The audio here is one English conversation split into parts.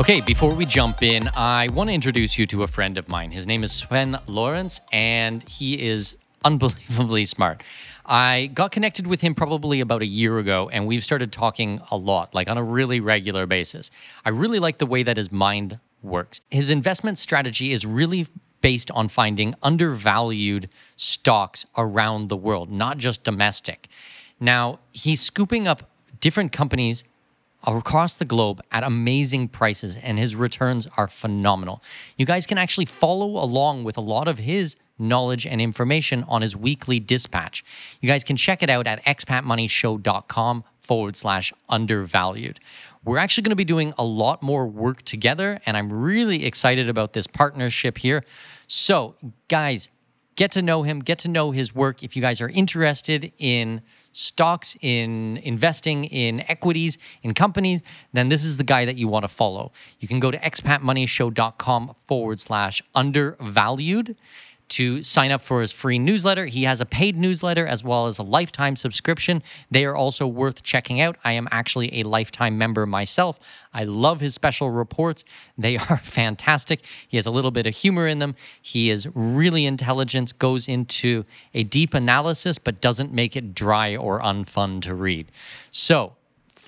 Okay, before we jump in, I want to introduce you to a friend of mine. His name is Sven Lawrence, and he is unbelievably smart. I got connected with him probably about a year ago, and we've started talking a lot, like on a really regular basis. I really like the way that his mind works. His investment strategy is really based on finding undervalued stocks around the world, not just domestic. Now, he's scooping up different companies across the globe at amazing prices, and his returns are phenomenal. You guys can actually follow along with a lot of his knowledge and information on his weekly dispatch. You guys can check it out at expatmoneyshow.com forward slash undervalued. We're actually going to be doing a lot more work together, and I'm really excited about this partnership here. So, guys, get to know him, get to know his work. If you guys are interested in stocks, in investing in equities, in companies, then this is the guy that you want to follow. You can go to expatmoneyshow.com forward slash undervalued to sign up for his free newsletter. He has a paid newsletter as well as a lifetime subscription. They are also worth checking out. I am actually a lifetime member myself. I love his special reports. They are fantastic. He has a little bit of humor in them. He is really intelligent, goes into a deep analysis, but doesn't make it dry or unfun to read. So,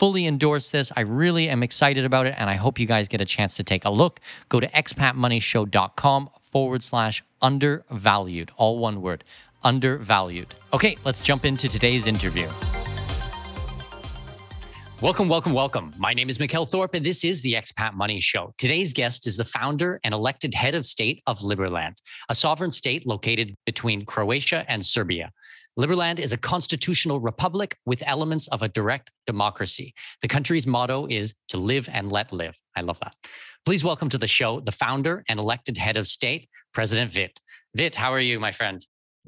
fully endorse this. I really am excited about it, and I hope you guys get a chance to take a look. Go to expatmoneyshow.com forward slash undervalued, all one word, undervalued. Okay, let's jump into today's interview. Welcome, welcome, welcome. My name is Mikkel Thorup, and this is the Expat Money Show. Today's guest is the founder and elected head of state of Liberland, a sovereign state located between Croatia and Serbia. Liberland is a constitutional republic with elements of a direct democracy. The country's motto is to live and let live. I love that. Please welcome to the show the founder and elected head of state, President Vit. Vit, how are you, my friend?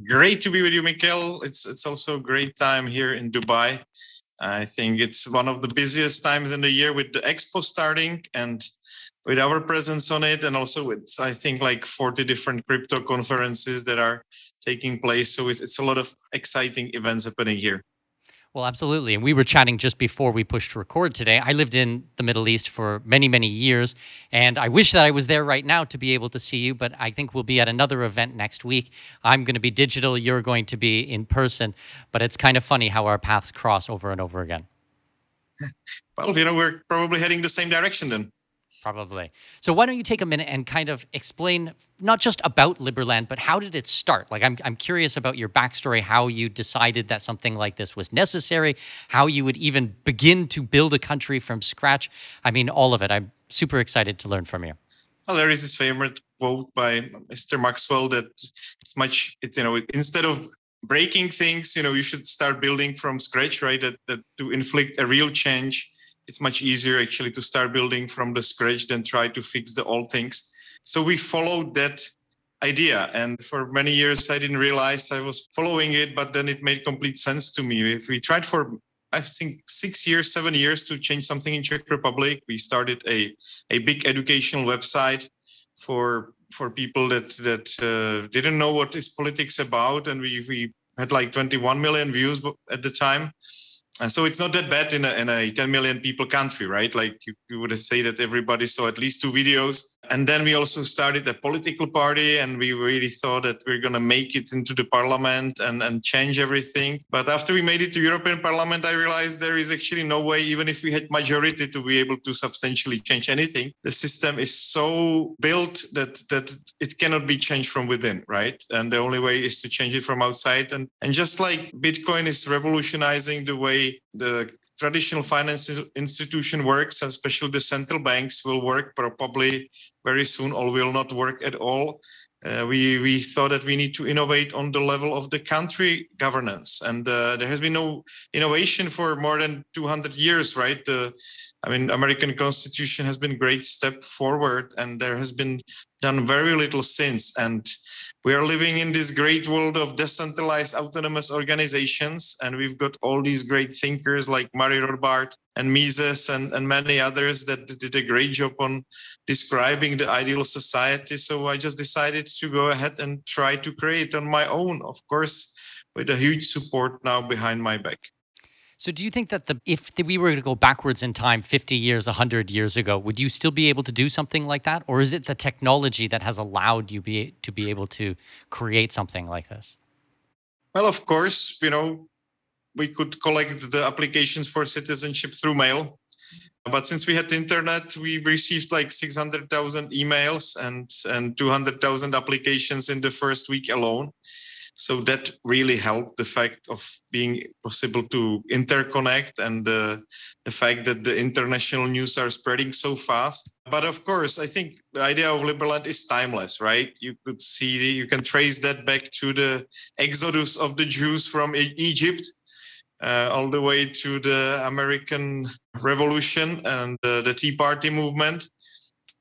Great to be with you, Mikkel. It's it's also a great time here in Dubai. I think it's one of the busiest times in the year with the expo starting and with our presence on it, and also with I think like 40 different crypto conferences that are taking place. So it's, it's a lot of exciting events happening here. Well, absolutely. And we were chatting just before we pushed record today. I lived in the Middle East for many, many years, and I wish that I was there right now to be able to see you, but I think we'll be at another event next week. I'm going to be digital, you're going to be in person, but it's kind of funny how our paths cross over and over again. well, you know, we're probably heading the same direction then. Probably. So why don't you take a minute and kind of explain not just about Liberland, but how did it start? Like I'm I'm curious about your backstory, how you decided that something like this was necessary, how you would even begin to build a country from scratch. I mean, all of it. I'm super excited to learn from you. Well, there is this famous quote by Mr. Maxwell that it's much it's you know instead of breaking things, you know, you should start building from scratch, right? That, that to inflict a real change it's much easier actually to start building from the scratch than try to fix the old things. So we followed that idea. And for many years, I didn't realize I was following it, but then it made complete sense to me. If we tried for, I think, six years, seven years to change something in Czech Republic, we started a, a big educational website for for people that that uh, didn't know what is politics about, and we we had like 21 million views at the time so it's not that bad in a, in a 10 million people country, right? Like you, you would say that everybody saw at least two videos. And then we also started a political party and we really thought that we're going to make it into the parliament and, and change everything. But after we made it to European parliament, I realized there is actually no way, even if we had majority to be able to substantially change anything. The system is so built that, that it cannot be changed from within, right? And the only way is to change it from outside. And, and just like Bitcoin is revolutionizing the way the traditional finance institution works, and especially the central banks will work probably very soon or will not work at all. Uh, we we thought that we need to innovate on the level of the country governance, and uh, there has been no innovation for more than 200 years, right? The, I mean, American Constitution has been a great step forward, and there has been done very little since. And we are living in this great world of decentralized autonomous organizations and we've got all these great thinkers like Murray Rothbard and Mises and, and many others that did a great job on describing the ideal society so i just decided to go ahead and try to create on my own of course with a huge support now behind my back so, do you think that the if we were to go backwards in time, fifty years, hundred years ago, would you still be able to do something like that, or is it the technology that has allowed you be to be able to create something like this? Well, of course, you know, we could collect the applications for citizenship through mail. But since we had the internet, we received like 600,000 emails and, and 200,000 applications in the first week alone. So that really helped the fact of being possible to interconnect and uh, the fact that the international news are spreading so fast. But of course, I think the idea of Liberland is timeless, right? You could see, you can trace that back to the exodus of the Jews from Egypt. Uh, all the way to the American Revolution and uh, the Tea Party movement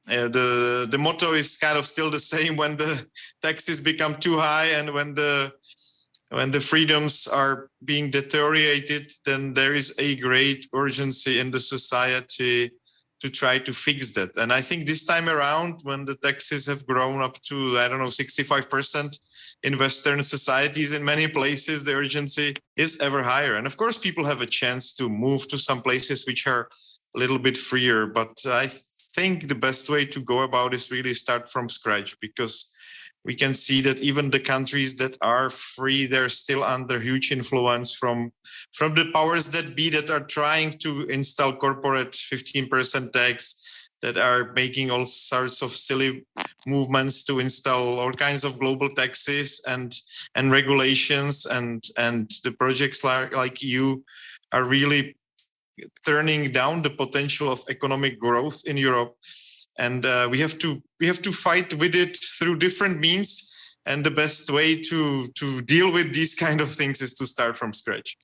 uh, the the motto is kind of still the same when the taxes become too high and when the when the freedoms are being deteriorated then there is a great urgency in the society to try to fix that. And i think this time around when the taxes have grown up to i don't know 65% in western societies in many places the urgency is ever higher. And of course people have a chance to move to some places which are a little bit freer but i think the best way to go about is really start from scratch because we can see that even the countries that are free they're still under huge influence from from the powers that be that are trying to install corporate 15% tax that are making all sorts of silly movements to install all kinds of global taxes and and regulations and and the projects like, like you are really turning down the potential of economic growth in Europe, and uh, we have to we have to fight with it through different means. And the best way to to deal with these kind of things is to start from scratch.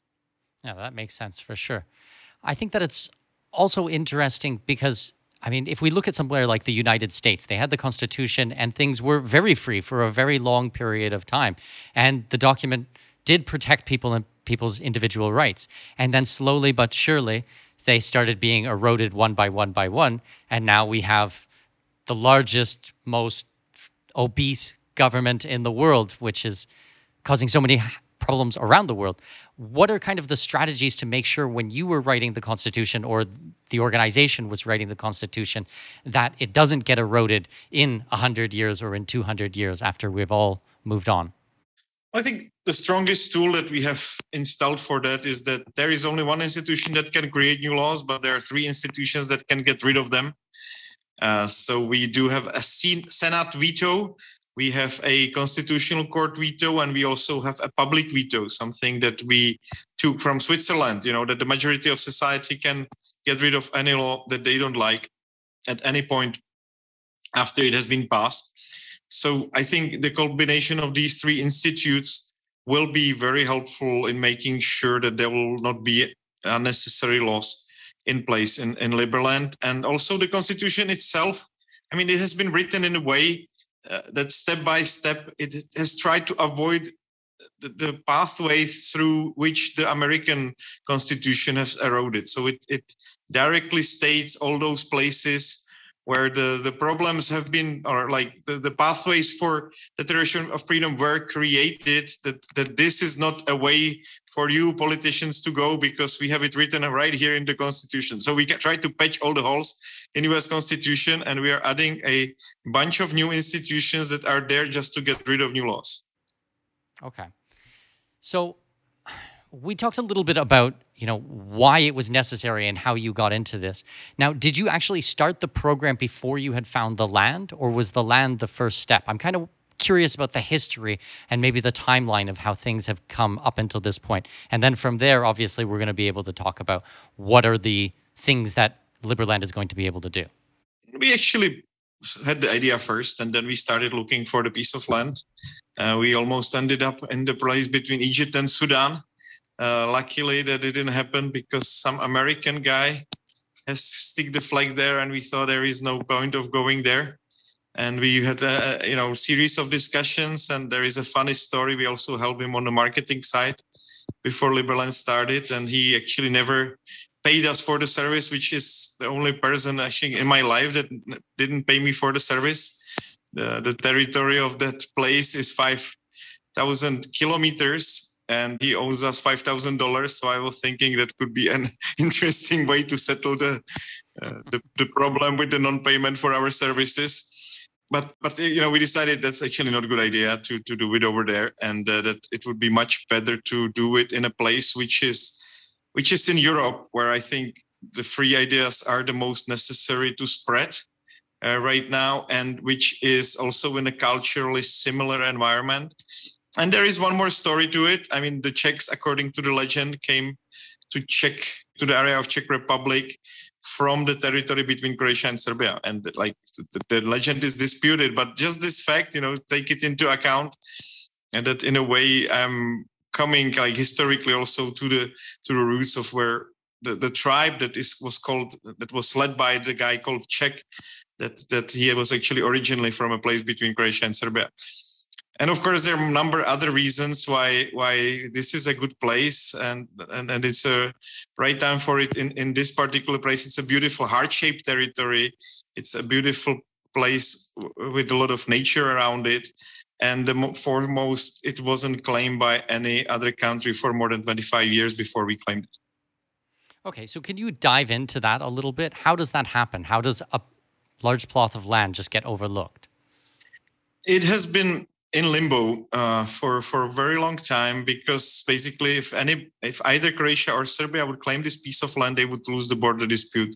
Yeah, that makes sense for sure. I think that it's also interesting because I mean, if we look at somewhere like the United States, they had the Constitution and things were very free for a very long period of time. And the document did protect people and people's individual rights. And then slowly but surely, they started being eroded one by one by one. And now we have the largest, most obese government in the world, which is causing so many problems around the world. What are kind of the strategies to make sure when you were writing the Constitution or the organization was writing the Constitution that it doesn't get eroded in 100 years or in 200 years after we've all moved on? I think the strongest tool that we have installed for that is that there is only one institution that can create new laws, but there are three institutions that can get rid of them. Uh, so we do have a Senate veto, we have a constitutional court veto, and we also have a public veto, something that we took from Switzerland. You know that the majority of society can get rid of any law that they don't like at any point after it has been passed. So I think the combination of these three institutes will be very helpful in making sure that there will not be unnecessary loss in place in, in Liberland. And also the constitution itself, I mean, it has been written in a way uh, that step by step it has tried to avoid the, the pathways through which the American constitution has eroded. So it, it directly states all those places where the, the problems have been, or like the, the pathways for the declaration of freedom were created, that, that this is not a way for you politicians to go because we have it written right here in the constitution. So we can try to patch all the holes in US constitution and we are adding a bunch of new institutions that are there just to get rid of new laws. Okay. So we talked a little bit about you know why it was necessary and how you got into this. Now did you actually start the program before you had found the land or was the land the first step? I'm kind of curious about the history and maybe the timeline of how things have come up until this point. and then from there obviously we're going to be able to talk about what are the things that liberland is going to be able to do. We actually had the idea first and then we started looking for the piece of land. Uh, we almost ended up in the place between egypt and sudan uh, luckily, that didn't happen because some American guy has stick the flag there, and we thought there is no point of going there. And we had a you know series of discussions, and there is a funny story. We also helped him on the marketing side before Liberland started, and he actually never paid us for the service, which is the only person actually in my life that didn't pay me for the service. The, the territory of that place is 5,000 kilometers and he owes us five thousand dollars. So I was thinking that could be an interesting way to settle the, uh, the the, problem with the non-payment for our services. But but you know we decided that's actually not a good idea to to do it over there, and uh, that it would be much better to do it in a place which is which is in Europe, where I think the free ideas are the most necessary to spread. Uh, right now, and which is also in a culturally similar environment and there is one more story to it. I mean, the Czechs, according to the legend, came to Czech to the area of Czech Republic from the territory between Croatia and Serbia. And like the, the, legend is disputed, but just this fact, you know, take it into account, and that in a way, I'm coming like historically also to the to the roots of where the, the tribe that is was called that was led by the guy called Czech, that that he was actually originally from a place between Croatia and Serbia and of course there are a number of other reasons why why this is a good place and and, and it's a right time for it. In, in this particular place it's a beautiful heart-shaped territory. It's a beautiful place with a lot of nature around it. And the foremost it wasn't claimed by any other country for more than 25 years before we claimed it. Okay so can you dive into that a little bit? How does that happen? How does a large plot of land just get overlooked? It has been in limbo uh, for for a very long time because basically if any if either Croatia or Serbia would claim this piece of land they would lose the border dispute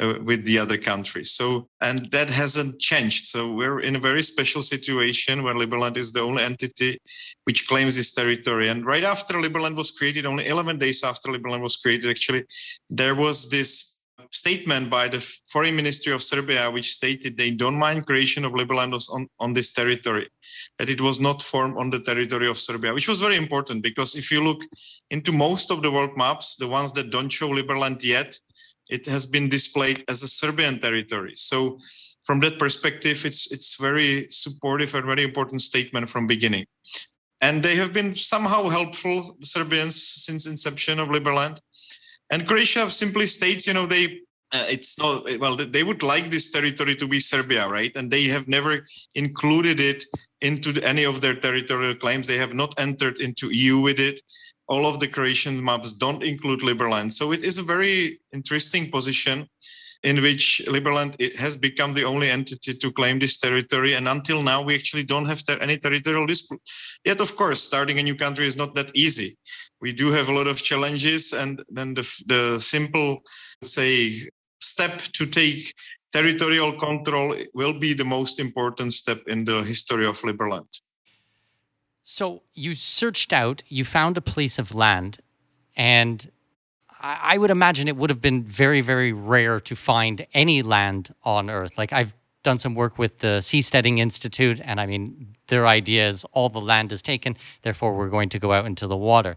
uh, with the other countries. So and that hasn't changed. So we're in a very special situation where Liberland is the only entity which claims this territory. And right after Liberland was created only 11 days after Liberland was created actually there was this statement by the foreign ministry of Serbia, which stated they don't mind creation of Liberlandos on, on this territory, that it was not formed on the territory of Serbia, which was very important because if you look into most of the world maps, the ones that don't show Liberland yet, it has been displayed as a Serbian territory. So from that perspective, it's it's very supportive and very important statement from beginning. And they have been somehow helpful, Serbians, since inception of Liberland. And Croatia simply states, you know, they uh, it's not well they would like this territory to be Serbia, right? And they have never included it into any of their territorial claims. They have not entered into EU with it. All of the Croatian maps don't include Liberland, so it is a very interesting position in which Liberland has become the only entity to claim this territory. And until now, we actually don't have any territorial dispute. Yet, of course, starting a new country is not that easy we do have a lot of challenges and then the, the simple say step to take territorial control will be the most important step in the history of liberland so you searched out you found a piece of land and I would imagine it would have been very, very rare to find any land on Earth. Like I've done some work with the Seasteading Institute, and I mean, their idea is all the land is taken, therefore we're going to go out into the water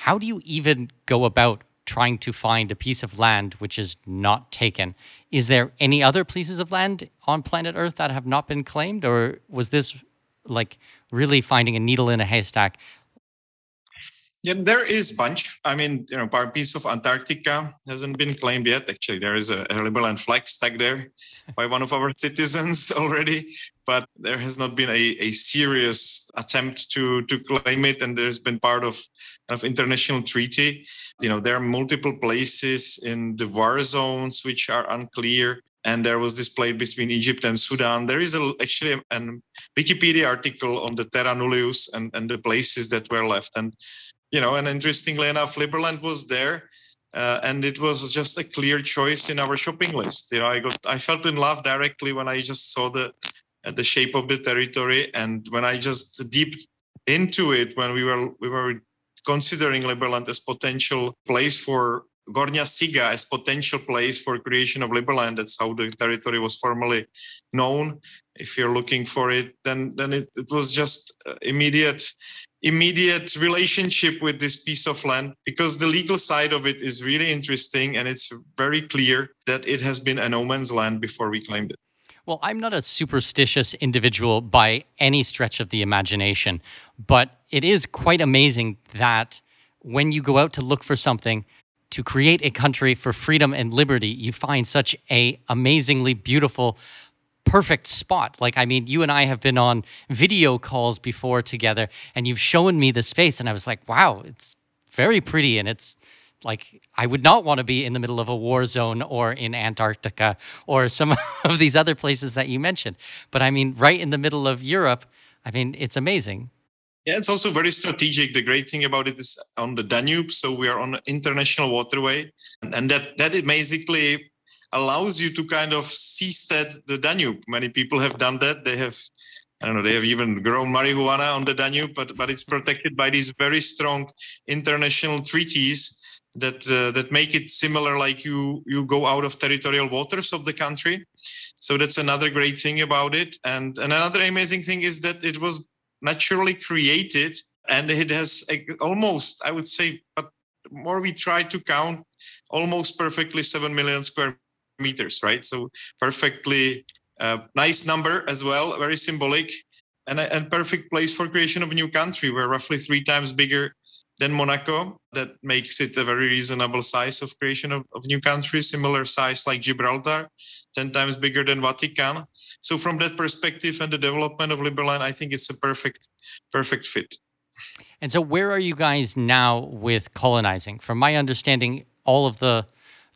how do you even go about trying to find a piece of land which is not taken? Is there any other pieces of land on planet Earth that have not been claimed, or was this like really finding a needle in a haystack? Yeah, there is a bunch. I mean, you know, part piece of Antarctica hasn't been claimed yet. Actually, there is a, a Liberland flag stuck there by one of our citizens already, but there has not been a, a serious attempt to to claim it. And there's been part of of international treaty. You know, there are multiple places in the war zones which are unclear and there was this play between Egypt and Sudan. There is a, actually a, a Wikipedia article on the terra nullius and, and the places that were left. And you know, and interestingly enough, Liberland was there. Uh, and it was just a clear choice in our shopping list. You know, I got, I felt in love directly when I just saw the, uh, the shape of the territory, and when I just deep into it, when we were, we were considering Liberland as potential place for Gornja Siga as potential place for creation of Liberland. That's how the territory was formally known. If you're looking for it, then then it, it was just uh, immediate immediate relationship with this piece of land because the legal side of it is really interesting and it's very clear that it has been a no man's land before we claimed it. Well, I'm not a superstitious individual by any stretch of the imagination, but it is quite amazing that when you go out to look for something to create a country for freedom and liberty, you find such a amazingly beautiful perfect spot. Like, I mean, you and I have been on video calls before together, and you've shown me the space, and I was like, wow, it's very pretty, and it's like I would not want to be in the middle of a war zone or in Antarctica or some of these other places that you mentioned. But I mean, right in the middle of Europe, I mean, it's amazing. Yeah, it's also very strategic. The great thing about it is on the Danube, so we are on an international waterway, and that that basically allows you to kind of seastead the Danube. Many people have done that. They have, I don't know, they have even grown marijuana on the Danube, but but it's protected by these very strong international treaties that uh, that make it similar, like you you go out of territorial waters of the country. So that's another great thing about it. And, and another amazing thing is that it was naturally created and it has almost, I would say, but more we try to count almost perfectly 7 million square meters, right? So perfectly uh, nice number as well, very symbolic, and a and perfect place for creation of new country. We're roughly three times bigger than Monaco. That makes it a very reasonable size of creation of, of new countries, similar size like Gibraltar, 10 times bigger than Vatican. So from that perspective and the development of Liberland, I think it's a perfect, perfect fit. And so where are you guys now with colonizing? From my understanding, all of the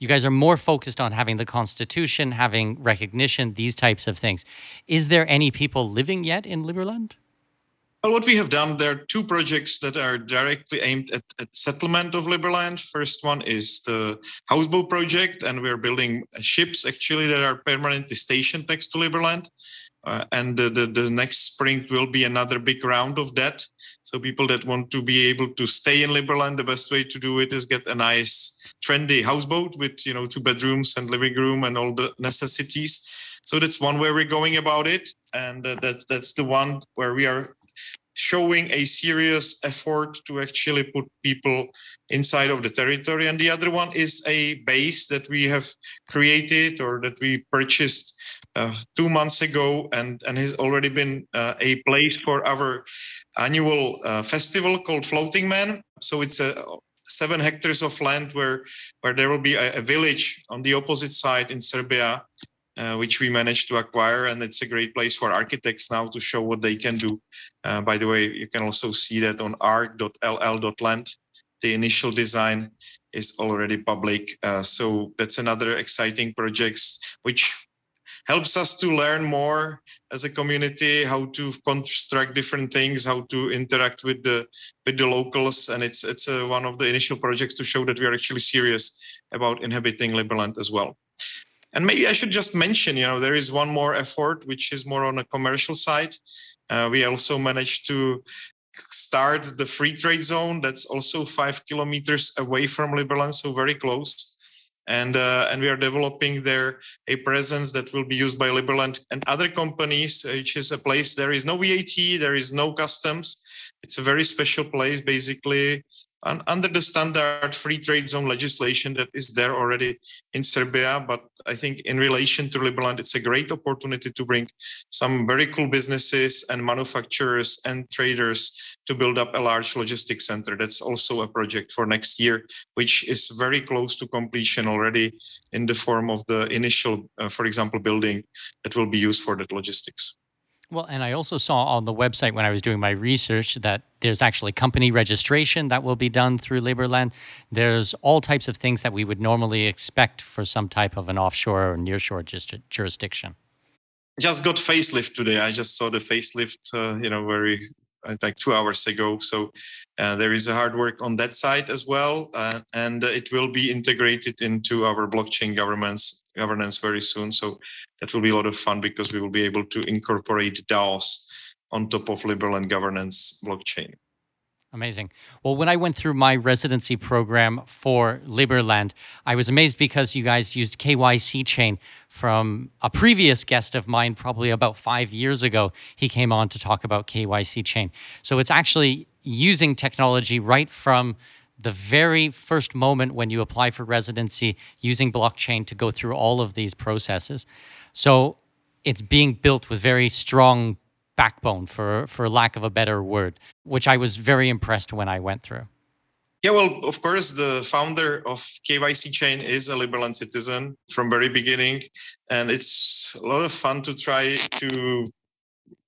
you guys are more focused on having the constitution, having recognition, these types of things. Is there any people living yet in Liberland? Well, what we have done, there are two projects that are directly aimed at, at settlement of Liberland. First one is the houseboat project, and we're building ships actually that are permanently stationed next to Liberland. Uh, and the, the, the, next spring will be another big round of that. So people that want to be able to stay in Liberland, the best way to do it is get a nice trendy houseboat with you know two bedrooms and living room and all the necessities. So that's one way we're going about it, and uh, that's that's the one where we are showing a serious effort to actually put people inside of the territory. And the other one is a base that we have created or that we purchased uh, two months ago and, and has already been uh, a place for our annual uh, festival called Floating Man. So it's a seven hectares of land where where there will be a, a village on the opposite side in Serbia, uh, which we managed to acquire, and it's a great place for architects now to show what they can do. Uh, by the way, you can also see that on arc.ll.land. The initial design is already public, uh, so that's another exciting project which helps us to learn more as a community how to construct different things how to interact with the with the locals. And it's it's uh, one of the initial projects to show that we are actually serious about inhabiting liberland as well. And maybe i should just mention you know there is one more effort which is more on a commercial side. Uh, we also managed to start the free trade zone that's also five kilometers away from liberland so very close and uh, and we are developing there a presence that will be used by Liberland and other companies, which is a place there is no VAT, there is no customs. It's a very special place, basically. under the standard free trade zone legislation that is there already in Serbia. But I think in relation to Liberland, it's a great opportunity to bring some very cool businesses and manufacturers and traders to build up a large logistics center. That's also a project for next year, which is very close to completion already in the form of the initial, uh, for example, building that will be used for that logistics. Well, and I also saw on the website when I was doing my research that there's actually company registration that will be done through Liberland. There's all types of things that we would normally expect for some type of an offshore or nearshore jurisdiction. Just got facelift today. I just saw the facelift, uh, you know, very like two hours ago. So uh, there is a hard work on that side as well, uh, and it will be integrated into our blockchain governance governance very soon. So that will be a lot of fun because we will be able to incorporate DAOs on top of Liberland governance blockchain. Amazing. Well, when I went through my residency program for Liberland, I was amazed because you guys used KYC chain from a previous guest of mine, probably about five years ago. He came on to talk about KYC chain. So it's actually using technology right from the very first moment when you apply for residency using blockchain to go through all of these processes. So it's being built with very strong backbone, for, for lack of a better word, which I was very impressed when I went through. Yeah, well, of course, the founder of KYC Chain is a Liberland citizen from very beginning, and it's a lot of fun to try to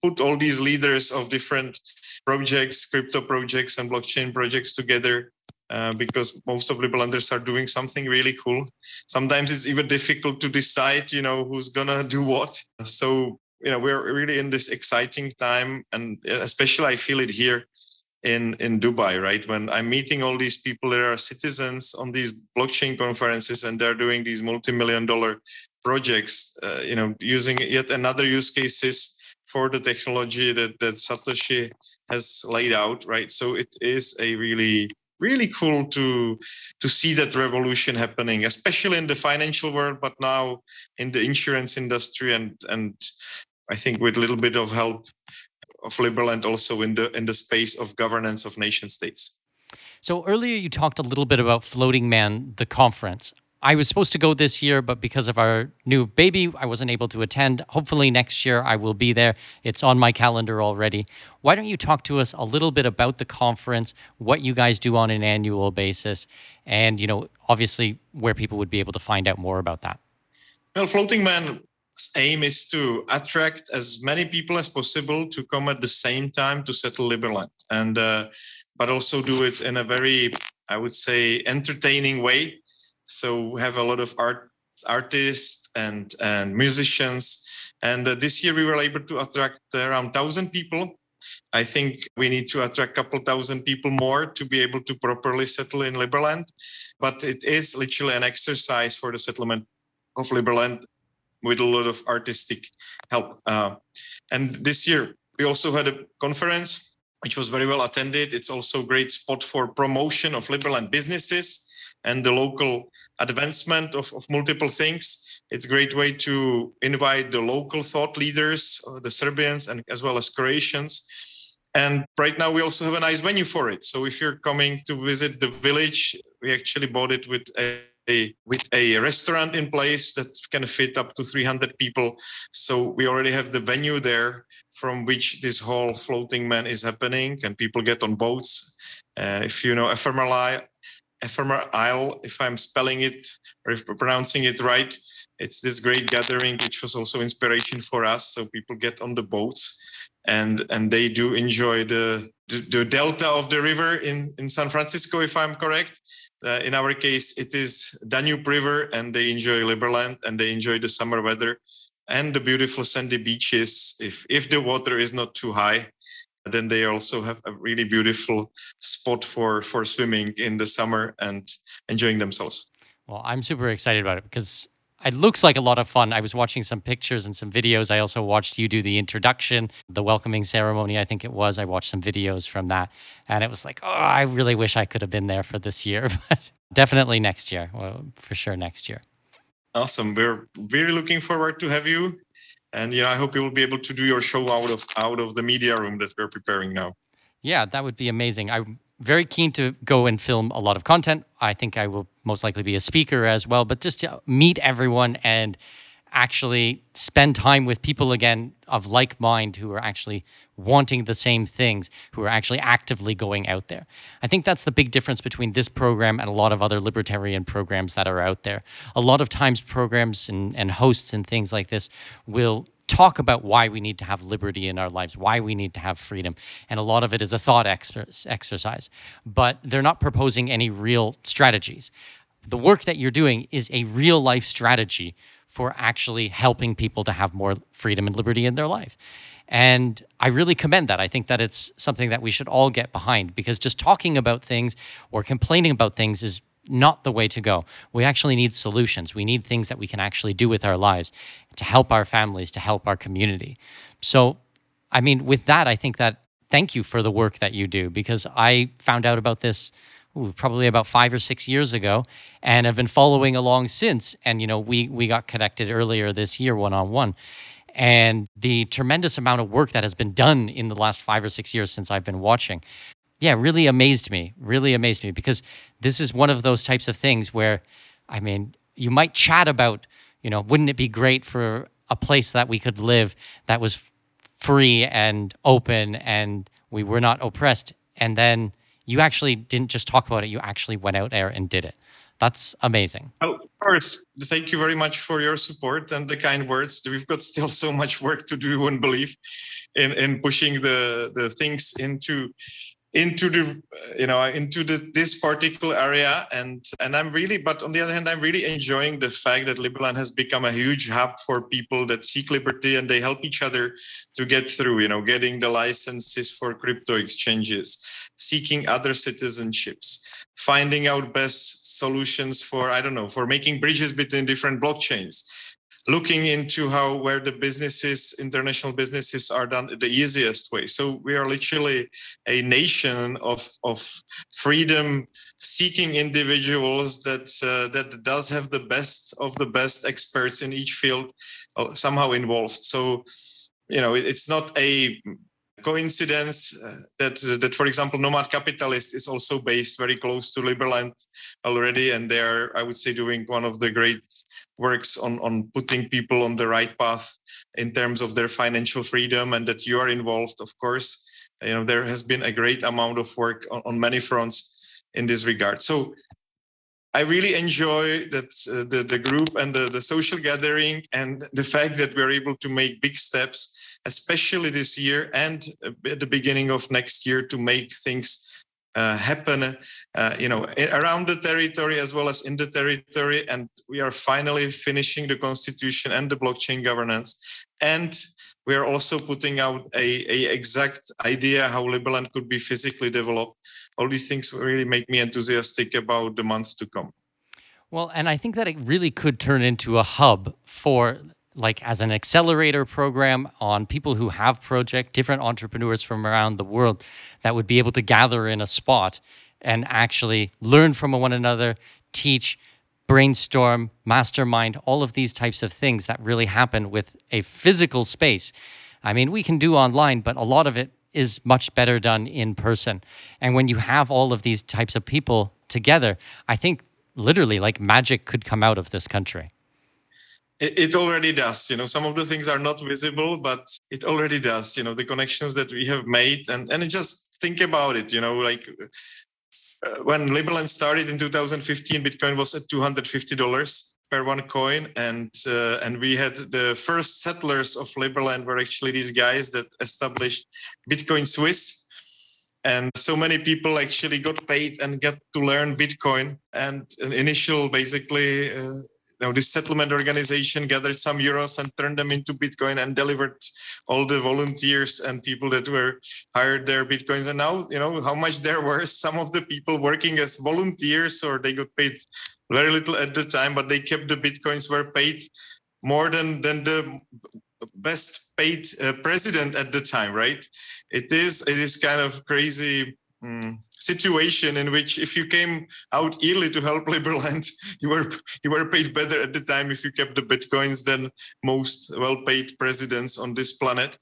put all these leaders of different projects, crypto projects, and blockchain projects together uh, because most of Liberlanders are doing something really cool. Sometimes it's even difficult to decide, you know, who's gonna do what. So, you know, we're really in this exciting time, and especially I feel it here in in Dubai, right? When I'm meeting all these people that are citizens on these blockchain conferences, and they're doing these multi-million dollar projects, uh, you know, using yet another use cases for the technology that that Satoshi has laid out, right? So it is a really really cool to to see that revolution happening especially in the financial world but now in the insurance industry and and i think with a little bit of help of Liberland also in the in the space of governance of nation states so earlier you talked a little bit about floating man the conference I was supposed to go this year, but because of our new baby, I wasn't able to attend. Hopefully, next year I will be there. It's on my calendar already. Why don't you talk to us a little bit about the conference, what you guys do on an annual basis, and you know, obviously, where people would be able to find out more about that? Well, Floating Man's aim is to attract as many people as possible to come at the same time to settle Liberland, and uh, but also do it in a very, I would say, entertaining way so we have a lot of art artists and and musicians. And uh, this year we were able to attract around thousand people. I think we need to attract a couple thousand people more to be able to properly settle in Liberland. But it is literally an exercise for the settlement of Liberland with a lot of artistic help. Uh, and this year we also had a conference which was very well attended. It's also a great spot for promotion of Liberland businesses and the local advancement of, of multiple things. It's a great way to invite the local thought leaders, uh, the Serbians, and as well as Croatians. And right now, we also have a nice venue for it. So if you're coming to visit the village, we actually bought it with with a restaurant in place that can fit up to 300 people. So we already have the venue there from which this whole floating man is happening, and people get on boats. Uh, if you know ephemeral Ephemerisle, if I'm spelling it or if pronouncing it right. It's this great gathering, which was also inspiration for us. So people get on the boats and and they do enjoy the the, the delta of the river in in San Francisco, if I'm correct. Uh, in our case, it is Danube River, and they enjoy Liberland and they enjoy the summer weather and the beautiful sandy beaches. If if the water is not too high, then they also have a really beautiful spot for for swimming in the summer and enjoying themselves. Well, I'm super excited about it because it looks like a lot of fun. I was watching some pictures and some videos. I also watched you do the introduction, the welcoming ceremony, I think it was. I watched some videos from that. And it was like, oh, I really wish I could have been there for this year, but definitely next year. Well, for sure next year. Awesome. We're really looking forward to have you and you know, I hope you will be able to do your show out of out of the media room that we're preparing now. Yeah, that would be amazing. I very keen to go and film a lot of content. I think I will most likely be a speaker as well, but just to meet everyone and actually spend time with people again of like mind who are actually wanting the same things, who are actually actively going out there. I think that's the big difference between this program and a lot of other libertarian programs that are out there. A lot of times, programs and, and hosts and things like this will talk about why we need to have liberty in our lives, why we need to have freedom. And a lot of it is a thought exercise, but they're not proposing any real strategies. The work that you're doing is a real life strategy for actually helping people to have more freedom and liberty in their life. And I really commend that. I think that it's something that we should all get behind because just talking about things or complaining about things is not the way to go. We actually need solutions. We need things that we can actually do with our lives to help our families, to help our community. So, I mean, with that, I think that thank you for the work that you do because I found out about this ooh, probably about five or six years ago, and have been following along since. And you know, we we got connected earlier this year one on one, and the tremendous amount of work that has been done in the last five or six years since I've been watching, yeah, really amazed me. Really amazed me because this is one of those types of things where, I mean, you might chat about, you know, wouldn't it be great for a place that we could live that was free and open and we were not oppressed, and then you actually didn't just talk about it, you actually went out there and did it. That's amazing. Oh, of course. Thank you very much for your support and the kind words. We've got still so much work to do and believe in, in pushing the, the things into into the you know into the this particular area. And and i'm really but on the other hand i'm really enjoying the fact that liberland has become a huge hub for people that seek liberty and they help each other to get through you know getting the licenses for crypto exchanges seeking other citizenships finding out best solutions for i don't know for making bridges between different blockchains looking into how where the businesses international businesses are done the easiest way. So we are literally a nation of of freedom seeking individuals that uh, that does have the best of the best experts in each field uh, somehow involved. So you know it's not a coincidence uh, that uh, that for example nomad capitalist is also based very close to liberland already and they are i would say doing one of the great works on on putting people on the right path in terms of their financial freedom and that you are involved of course. You know there has been a great amount of work on, on many fronts in this regard. So I really enjoy that uh, the the group and the, the social gathering and the fact that we're able to make big steps especially this year and at the beginning of next year to make things uh, happen, uh, you know, around the territory as well as in the territory. And we are finally finishing the constitution and the blockchain governance. And we are also putting out a, a exact idea how Liberland could be physically developed. All these things really make me enthusiastic about the months to come. Well, and I think that it really could turn into a hub for like as an accelerator program on people who have project different entrepreneurs from around the world that would be able to gather in a spot and actually learn from one another teach brainstorm mastermind all of these types of things that really happen with a physical space. I mean we can do online but a lot of it is much better done in person. And when you have all of these types of people together i think literally like magic could come out of this country it, already does you know some of the things are not visible but it already does you know the connections that we have made and and just think about it you know like uh, when Liberland started in 2015 bitcoin was at 250 dollars per one coin. And uh, and we had the first settlers of Liberland were actually these guys that established Bitcoin Suisse. And so many people actually got paid and got to learn bitcoin. And an initial basically uh, know, this settlement organization gathered some euros and turned them into Bitcoin and delivered all the volunteers and people that were hired their Bitcoins. And now, you know, how much there were some of the people working as volunteers or they got paid very little at the time, but they kept the Bitcoins were paid more than, than the best paid uh, president at the time, right? It is, it is kind of crazy mm, situation in which if you came out early to help Liberland, you were you were paid better at the time if you kept the bitcoins than most well-paid presidents on this planet.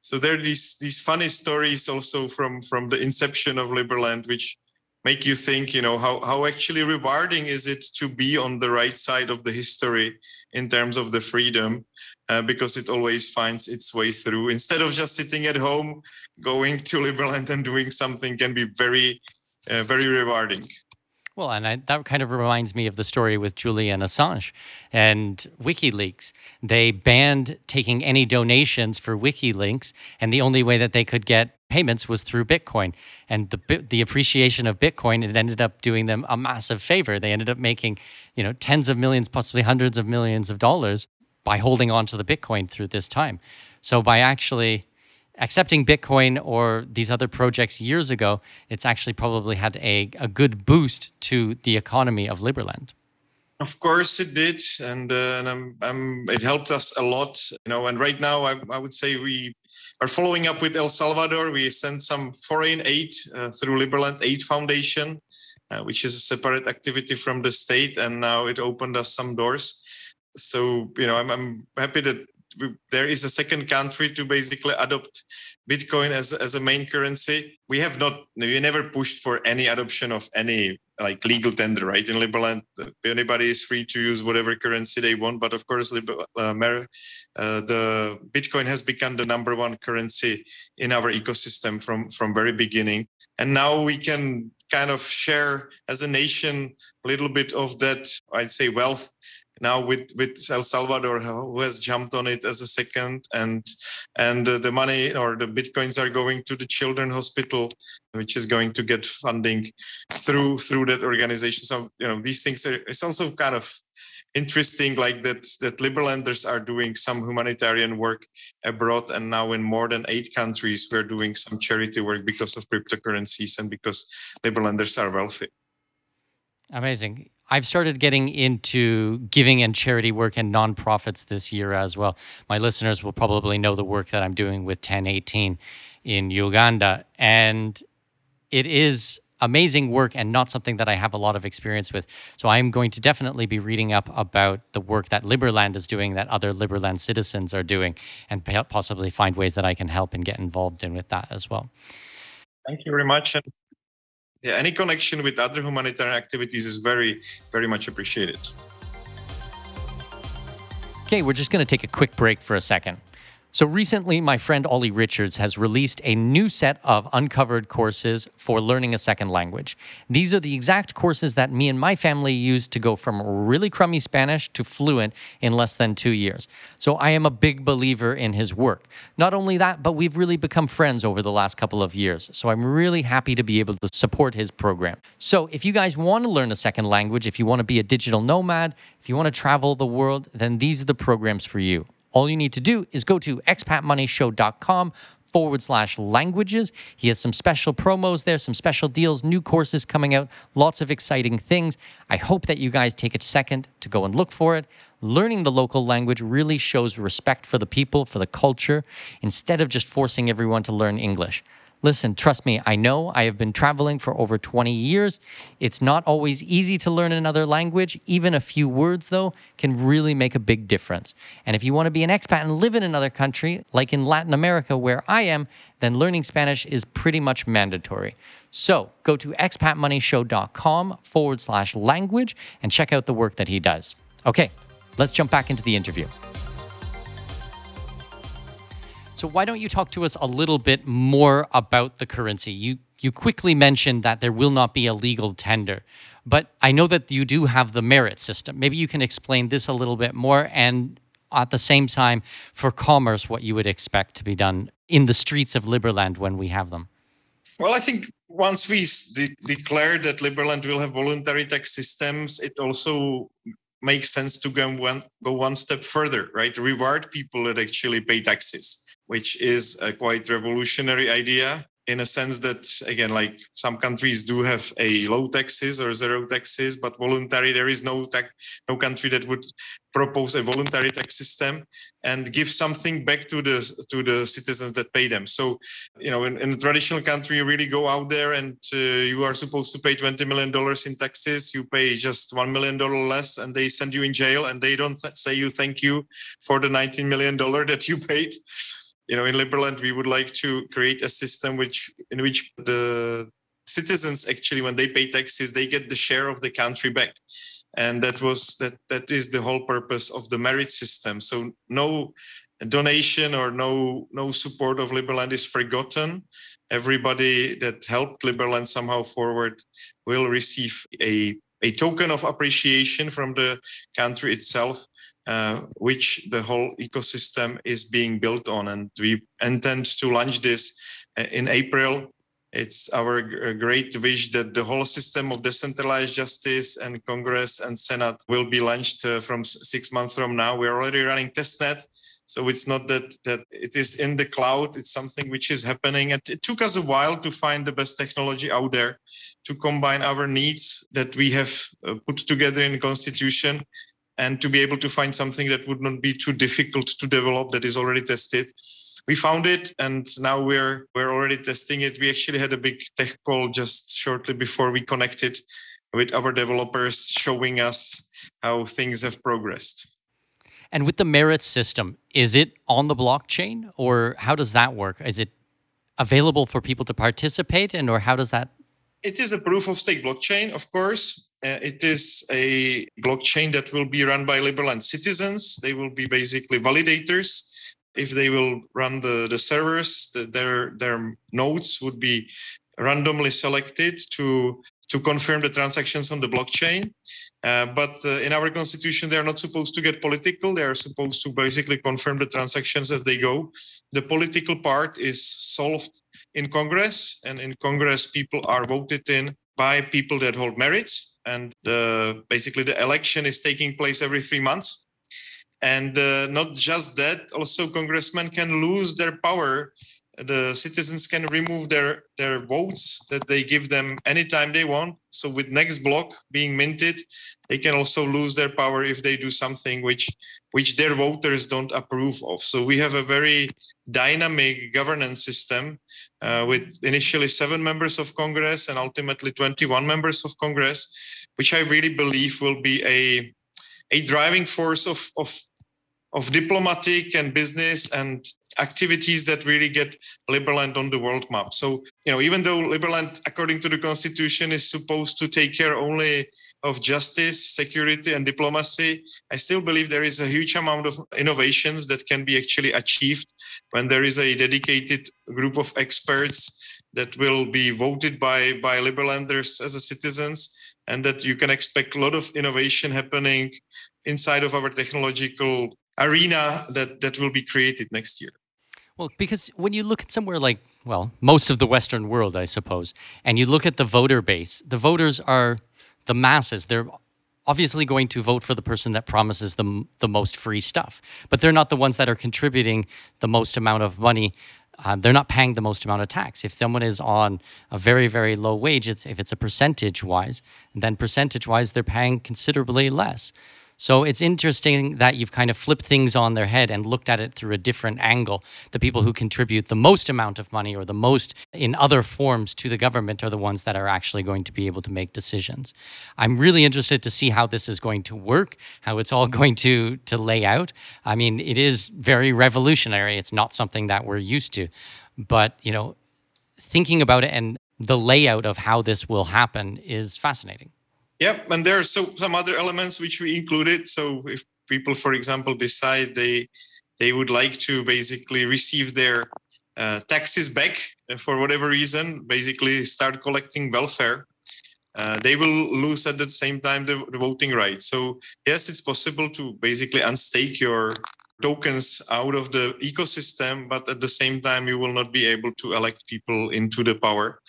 So there are these these funny stories also from from the inception of Liberland, which make you think, you know, how how actually rewarding is it to be on the right side of the history in terms of the freedom uh, because it always finds its way through. Instead of just sitting at home, going to Liberland and doing something can be very, uh, very rewarding. Well, and I, that kind of reminds me of the story with Julian Assange and WikiLeaks. They banned taking any donations for WikiLeaks, and the only way that they could get payments was through Bitcoin. And the the appreciation of Bitcoin it ended up doing them a massive favor. They ended up making, you know, tens of millions, possibly hundreds of millions of dollars by holding on to the Bitcoin through this time. So by actually accepting Bitcoin or these other projects years ago, it's actually probably had a, a good boost to the economy of Liberland. Of course it did, and, uh, and I'm, I'm, it helped us a lot. You know, and right now I, I would say we are following up with El Salvador. We sent some foreign aid uh, through Liberland Aid Foundation, uh, which is a separate activity from the state, and now it opened us some doors so you know I'm, I'm happy that there is a second country to basically adopt Bitcoin as as a main currency. We have not we never pushed for any adoption of any like legal tender, right? In Liberland, anybody is free to use whatever currency they want. But of course, uh, uh, the Bitcoin has become the number one currency in our ecosystem from from very beginning, and now we can kind of share as a nation a little bit of that, I'd say, wealth now with with El Salvador who has jumped on it as a second and and uh, the money or the bitcoins are going to the children hospital which is going to get funding through through that organization. So you know these things are it's also kind of interesting like that that liberlanders are doing some humanitarian work abroad and now in more than eight countries we're doing some charity work because of cryptocurrencies and because liberlanders are wealthy. Amazing I've started getting into giving and charity work and nonprofits this year as well. My listeners will probably know the work that I'm doing with 1018 in Uganda. And it is amazing work and not something that I have a lot of experience with. So I'm going to definitely be reading up about the work that Liberland is doing, that other Liberland citizens are doing, and possibly find ways that I can help and get involved in with that as well. Thank you very much yeah, any connection with other humanitarian activities is very, very much appreciated. Okay, we're just going to take a quick break for a second. So recently, my friend Olly Richards has released a new set of uncovered courses for learning a second language. These are the exact courses that me and my family used to go from really crummy Spanish to fluent in less than two years. So I am a big believer in his work. Not only that, but we've really become friends over the last couple of years. So I'm really happy to be able to support his program. So if you guys want to learn a second language, if you want to be a digital nomad, if you want to travel the world, then these are the programs for you. All you need to do is go to expatmoneyshow.com forward slash languages. He has some special promos there, some special deals, new courses coming out, lots of exciting things. I hope that you guys take a second to go and look for it. Learning the local language really shows respect for the people, for the culture, instead of just forcing everyone to learn English. Listen, trust me, I know I have been traveling for over 20 years. It's not always easy to learn another language. Even a few words, though, can really make a big difference. And if you want to be an expat and live in another country, like in Latin America where I am, then learning Spanish is pretty much mandatory. So go to expatmoneyshow.com forward slash language and check out the work that he does. Okay, let's jump back into the interview. So why don't you talk to us a little bit more about the currency? You you quickly mentioned that there will not be a legal tender, but I know that you do have the merit system. Maybe you can explain this a little bit more and at the same time for commerce what you would expect to be done in the streets of Liberland when we have them. Well, I think once we de- declare that Liberland will have voluntary tax systems, it also makes sense to go one, go one step further, right? Reward people that actually pay taxes which is a quite revolutionary idea in a sense that again like some countries do have a low taxes or zero taxes but voluntary there is no tax no country that would propose a voluntary tax system and give something back to the to the citizens that pay them. So you know in, in a traditional country you really go out there and uh, you are supposed to pay 20 million dollars in taxes. You pay just 1 million dollar less and they send you in jail and they don't th- say you thank you for the 19 million dollar that you paid you know, in Liberland, we would like to create a system which in which the citizens actually, when they pay taxes, they get the share of the country back, and that was that that is the whole purpose of the merit system. So no donation or no no support of Liberland is forgotten. Everybody that helped Liberland somehow forward will receive a a token of appreciation from the country itself uh, which the whole ecosystem is being built on. And we intend to launch this uh, in April. It's our great wish that the whole system of decentralized justice and Congress and Senate will be launched uh, from six months from now. We're already running testnet. So it's not that that it is in the cloud. It's something which is happening. And it took us a while to find the best technology out there to combine our needs that we have uh, put together in the constitution and to be able to find something that would not be too difficult to develop that is already tested. We found it and now we're we're already testing it. We actually had a big tech call just shortly before we connected with our developers showing us how things have progressed. And with the merit system is it on the blockchain or how does that work? Is it available for people to participate and or how does that it is a proof of stake blockchain of course it is a blockchain that will be run by Liberland citizens. They will be basically validators. If they will run the, the servers, the, their their nodes would be randomly selected to to confirm the transactions on the blockchain. Uh, but uh, in our constitution, they are not supposed to get political. They are supposed to basically confirm the transactions as they go. The political part is solved in Congress, and in Congress, people are voted in by people that hold merits and the, basically the election is taking place every three months. And uh, not just that, also congressmen can lose their power. The citizens can remove their, their votes that they give them anytime they want. So with next block being minted, they can also lose their power if they do something which which their voters don't approve of. So we have a very dynamic governance system uh, with initially seven members of Congress and ultimately 21 members of Congress, which I really believe will be a a driving force of of of diplomatic and business and activities that really get Liberland on the world map. So, you know, even though Liberland, according to the constitution, is supposed to take care only of justice, security, and diplomacy, I still believe there is a huge amount of innovations that can be actually achieved when there is a dedicated group of experts that will be voted by by Liberlanders as a citizens, and that you can expect a lot of innovation happening inside of our technological arena that that will be created next year. Well, because when you look at somewhere like well, most of the Western world, I suppose, and you look at the voter base, the voters are the masses. They're obviously going to vote for the person that promises them the most free stuff, but they're not the ones that are contributing the most amount of money. Um, they're not paying the most amount of tax. If someone is on a very, very low wage, it's, if it's a percentage wise, then percentage wise, they're paying considerably less. So it's interesting that you've kind of flipped things on their head and looked at it through a different angle. The people who contribute the most amount of money or the most in other forms to the government are the ones that are actually going to be able to make decisions. I'm really interested to see how this is going to work, how it's all going to to lay out. I mean, it is very revolutionary. It's not something that we're used to. But, you know, thinking about it and the layout of how this will happen is fascinating. Yep, and there are so, some other elements which we included. So if people, for example, decide they they would like to basically receive their uh, taxes back for whatever reason, basically start collecting welfare, uh, they will lose at the same time the, the, voting rights. So yes, it's possible to basically unstake your tokens out of the ecosystem, but at the same time, you will not be able to elect people into the power.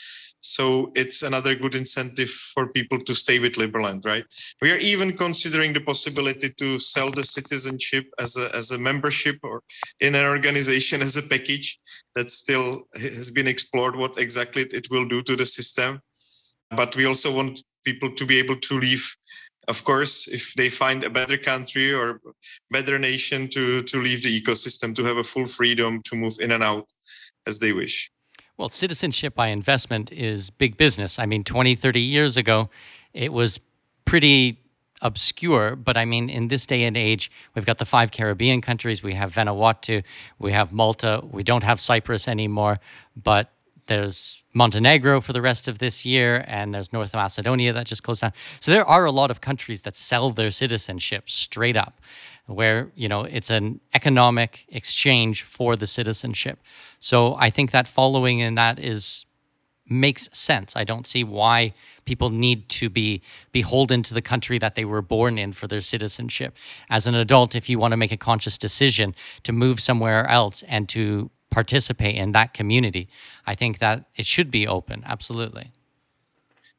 So it's another good incentive for people to stay with Liberland, right? We are even considering the possibility to sell the citizenship as a, as a membership or in an organization as a package that still has been explored what exactly it will do to the system. But we also want people to be able to leave of course, if they find a better country or better nation to, to leave the ecosystem, to have a full freedom to move in and out as they wish. Well, citizenship by investment is big business. I mean, 20, 30 years ago, it was pretty obscure, but I mean, in this day and age, we've got the five Caribbean countries, we have Vanuatu, we have Malta, we don't have Cyprus anymore, but there's Montenegro for the rest of this year, and there's North Macedonia that just closed down. So there are a lot of countries that sell their citizenship straight up, where you know it's an economic exchange for the citizenship. So I think that following in that is makes sense. I don't see why people need to be beholden to the country that they were born in for their citizenship. As an adult, if you want to make a conscious decision to move somewhere else and to participate in that community. I think that it should be open. Absolutely.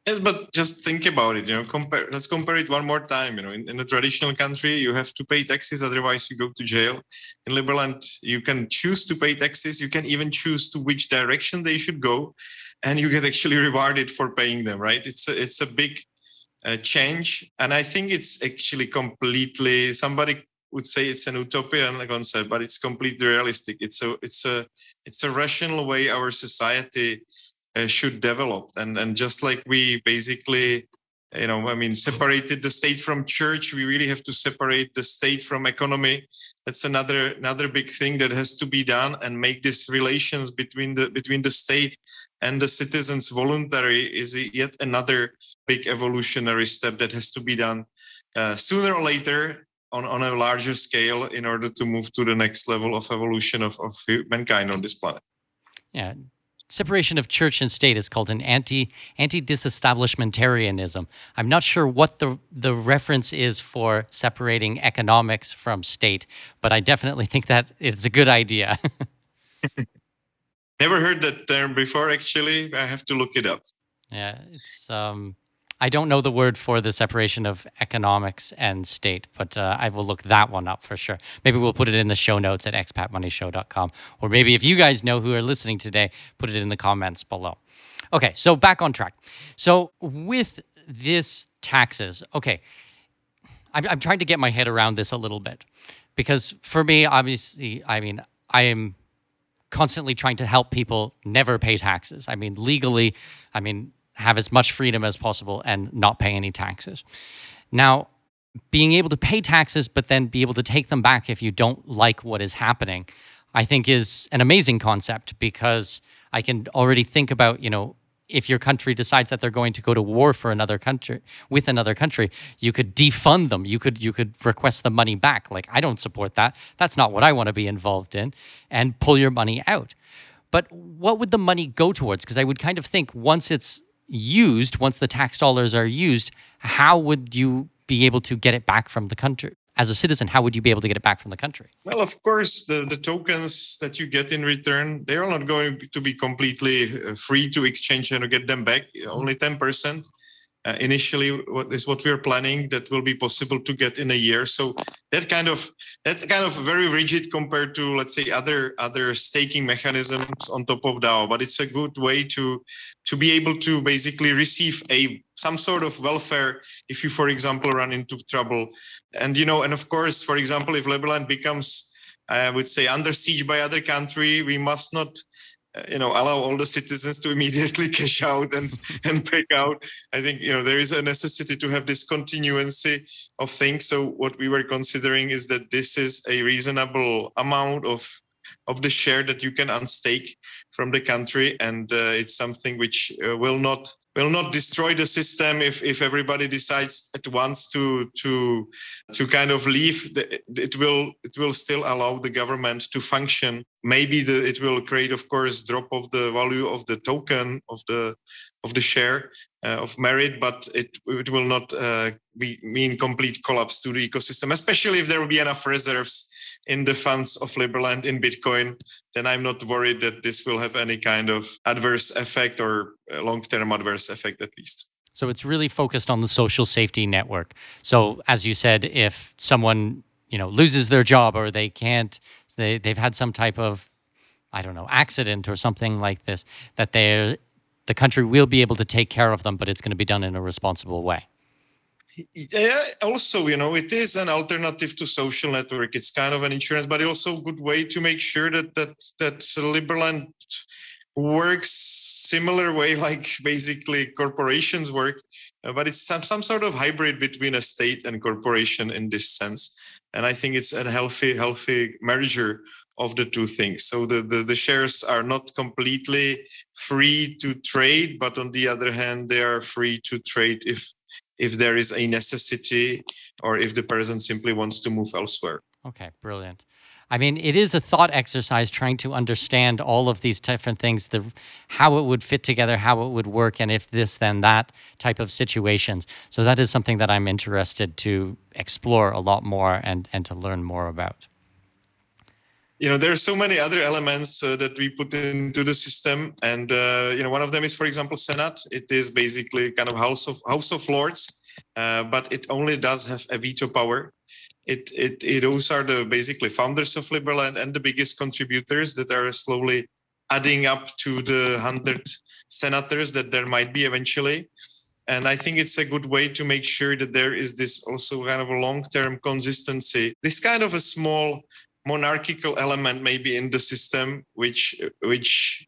Yes, but just think about it. You know, compare. Let's compare it one more time. You know, in, in a traditional country, you have to pay taxes, otherwise you go to jail. In Liberland, you can choose to pay taxes. You can even choose to which direction they should go, and you get actually rewarded for paying them. Right? It's a, it's a big uh, change, and I think it's actually completely. Somebody would say it's an utopian concept, but it's completely realistic. It's a it's a it's a rational way our society uh, should develop, and and just like we basically, you know, I mean, separated the state from church, we really have to separate the state from economy. That's another another big thing that has to be done, and make these relations between the between the state and the citizens voluntary is yet another big evolutionary step that has to be done uh, sooner or later on, on a larger scale in order to move to the next level of evolution of, of mankind on this planet. Yeah. Separation of church and state is called an anti anti disestablishmentarianism. I'm not sure what the the reference is for separating economics from state, but I definitely think that it's a good idea. Never heard that term before. Actually, I have to look it up. Yeah, it's um, I don't know the word for the separation of economics and state, but uh, I will look that one up for sure. Maybe we'll put it in the show notes at expatmoneyshow.com. Or maybe if you guys know who are listening today, put it in the comments below. Okay, so back on track. So with this taxes, okay, I'm, I'm trying to get my head around this a little bit because for me, obviously, I mean, I am constantly trying to help people never pay taxes. I mean, legally, I mean, have as much freedom as possible and not pay any taxes. Now, being able to pay taxes, but then be able to take them back if you don't like what is happening, I think is an amazing concept because I can already think about, you know, if your country decides that they're going to go to war for another country with another country, you could defund them. You could you could request the money back. Like I don't support that. That's not what I want to be involved in, and pull your money out. But what would the money go towards? Because I would kind of think once it's used, once the tax dollars are used, how would you be able to get it back from the country? As a citizen, how would you be able to get it back from the country? Well, of course, the, the tokens that you get in return, they are not going to be completely uh, free to exchange and get them back. Only 10% uh, initially what is what we're planning that will be possible to get in a year. So that kind of that's kind of very rigid compared to let's say other other staking mechanisms on top of dao. But it's a good way to to be able to basically receive a some sort of welfare if you for example run into trouble. And you know and of course for example if Liberland becomes I would say under siege by other country we must not you know allow all the citizens to immediately cash out and and break out. I think you know there is a necessity to have this continuancy of things. So what we were considering is that this is a reasonable amount of of the share that you can unstake from the country. And uh, it's something which uh, will not will not destroy the system if if everybody decides at once to to to kind of leave it will it will still allow the government to function. Maybe the, it will create of course drop of the value of the token of the of the share uh, of merit but it it will not uh, be, mean complete collapse to the ecosystem especially if there will be enough reserves in the funds of Liberland in Bitcoin, then I'm not worried that this will have any kind of adverse effect or long-term adverse effect at least. So it's really focused on the social safety network. So as you said, if someone you know loses their job or they can't, they they've had some type of I don't know accident or something like this, that they the country will be able to take care of them, but it's going to be done in a responsible way. Yeah, also, you know, it is an alternative to social network. It's kind of an insurance, but also a good way to make sure that that that Liberland works similar way like basically corporations work uh, but it's some, some sort of hybrid between a state and corporation in this sense and i think it's a healthy healthy merger of the two things so the, the, the shares are not completely free to trade but on the other hand they are free to trade if if there is a necessity or if the person simply wants to move elsewhere okay brilliant I mean, it is a thought exercise trying to understand all of these different things, the how it would fit together, how it would work, and if this then that type of situations. So that is something that I'm interested to explore a lot more and and to learn more about. You know, there are so many other elements uh, that we put into the system, and uh, you know, one of them is, for example, Senate. It is basically kind of House of House of Lords, uh, but it only does have a veto power it, it, it those are the basically founders of Liberland and the biggest contributors that are slowly adding up to the 100 senators that there might be eventually. And I think it's a good way to make sure that there is this also kind of a long term consistency. This kind of a small monarchical element maybe in the system, which, which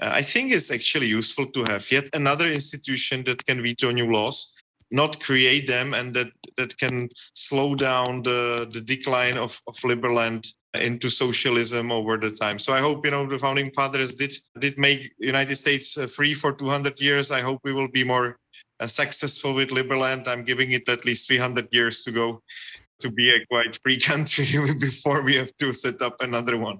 uh, I think is actually useful to have. Yet another institution that can veto new laws not create them and that that can slow down the the decline of, of Liberland into socialism over the time. So I hope you know the founding fathers did did make United States uh, free for 200 years. I hope we will be more uh, successful with Liberland. I'm giving it at least 300 years to go to be a quite free country before we have to set up another one.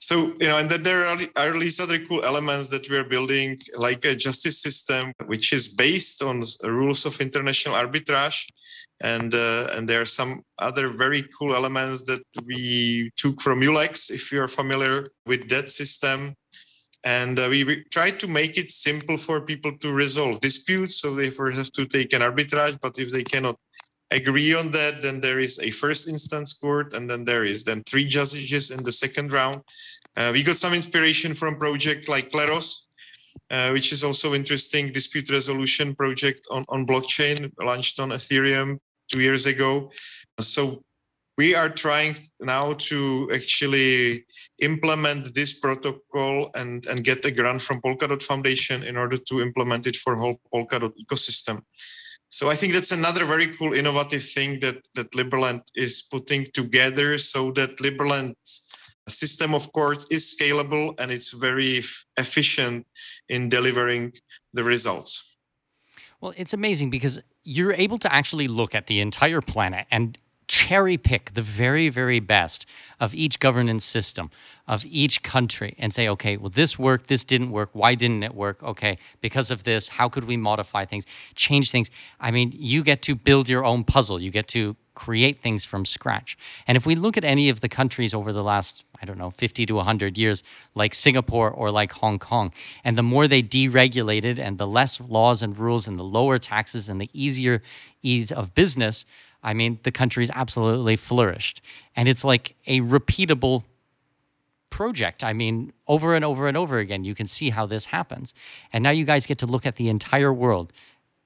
So you know and then there are, are these other cool elements that we're building like a justice system which is based on rules of international arbitrage. And uh, and there are some other very cool elements that we took from Ulex if you're familiar with that system. And uh, we, tried to make it simple for people to resolve disputes. So they first have to take an arbitrage but if they cannot agree on that, then there is a first instance court, and then there is then three judges in the second round. Uh, we got some inspiration from project like Kleros, uh, which is also interesting dispute resolution project on, on blockchain launched on Ethereum two years ago. So we are trying now to actually implement this protocol and, and get a grant from Polkadot Foundation in order to implement it for whole Polkadot ecosystem. So I think that's another very cool, innovative thing that that Liberland is putting together, so that Liberland's system of course is scalable and it's very efficient in delivering the results. Well, it's amazing because you're able to actually look at the entire planet and cherry pick the very, very best of each governance system of each country and say, okay, well, this worked, this didn't work. Why didn't it work? Okay, because of this, how could we modify things, change things? I mean, you get to build your own puzzle. You get to create things from scratch. And if we look at any of the countries over the last, I don't know, 50 to 100 years, like Singapore or like Hong Kong, and the more they deregulated and the less laws and rules and the lower taxes and the easier ease of business, I mean, the country's absolutely flourished. And it's like a repeatable project. I mean, over and over and over again, you can see how this happens. And now you guys get to look at the entire world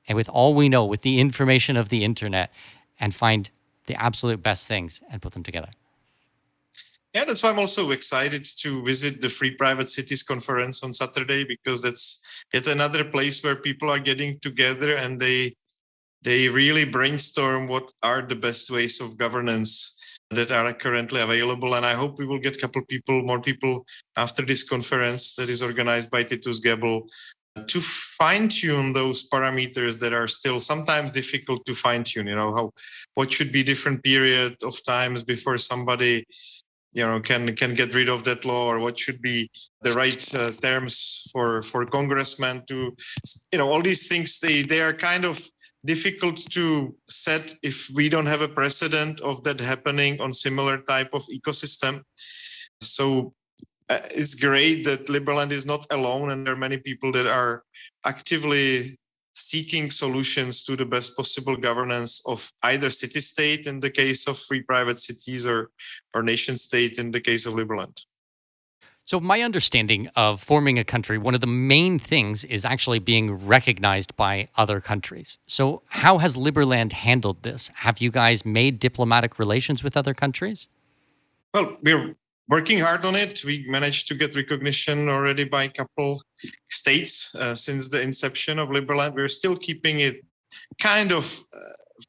and with all we know, with the information of the internet, and find the absolute best things and put them together. Yeah, that's why I'm also excited to visit the Free Private Cities conference on Saturday because that's yet another place where people are getting together and they they really brainstorm what are the best ways of governance that are currently available. And I hope we will get a couple people, more people after this conference that is organized by Titus Gebel to fine tune those parameters that are still sometimes difficult to fine tune. You know, how what should be different period of times before somebody you know can can get rid of that law or what should be the right uh, terms for for congressmen to you know all these things they they are kind of difficult to set if we don't have a precedent of that happening on similar type of ecosystem. So uh, it's great that Liberland is not alone, and there are many people that are actively seeking solutions to the best possible governance of either city state in the case of free private cities or, or nation state in the case of Liberland. So, my understanding of forming a country, one of the main things is actually being recognized by other countries. So, how has Liberland handled this? Have you guys made diplomatic relations with other countries? Well, we're working hard on it. We managed to get recognition already by a couple states uh, since the inception of Liberland. We're still keeping it kind of uh,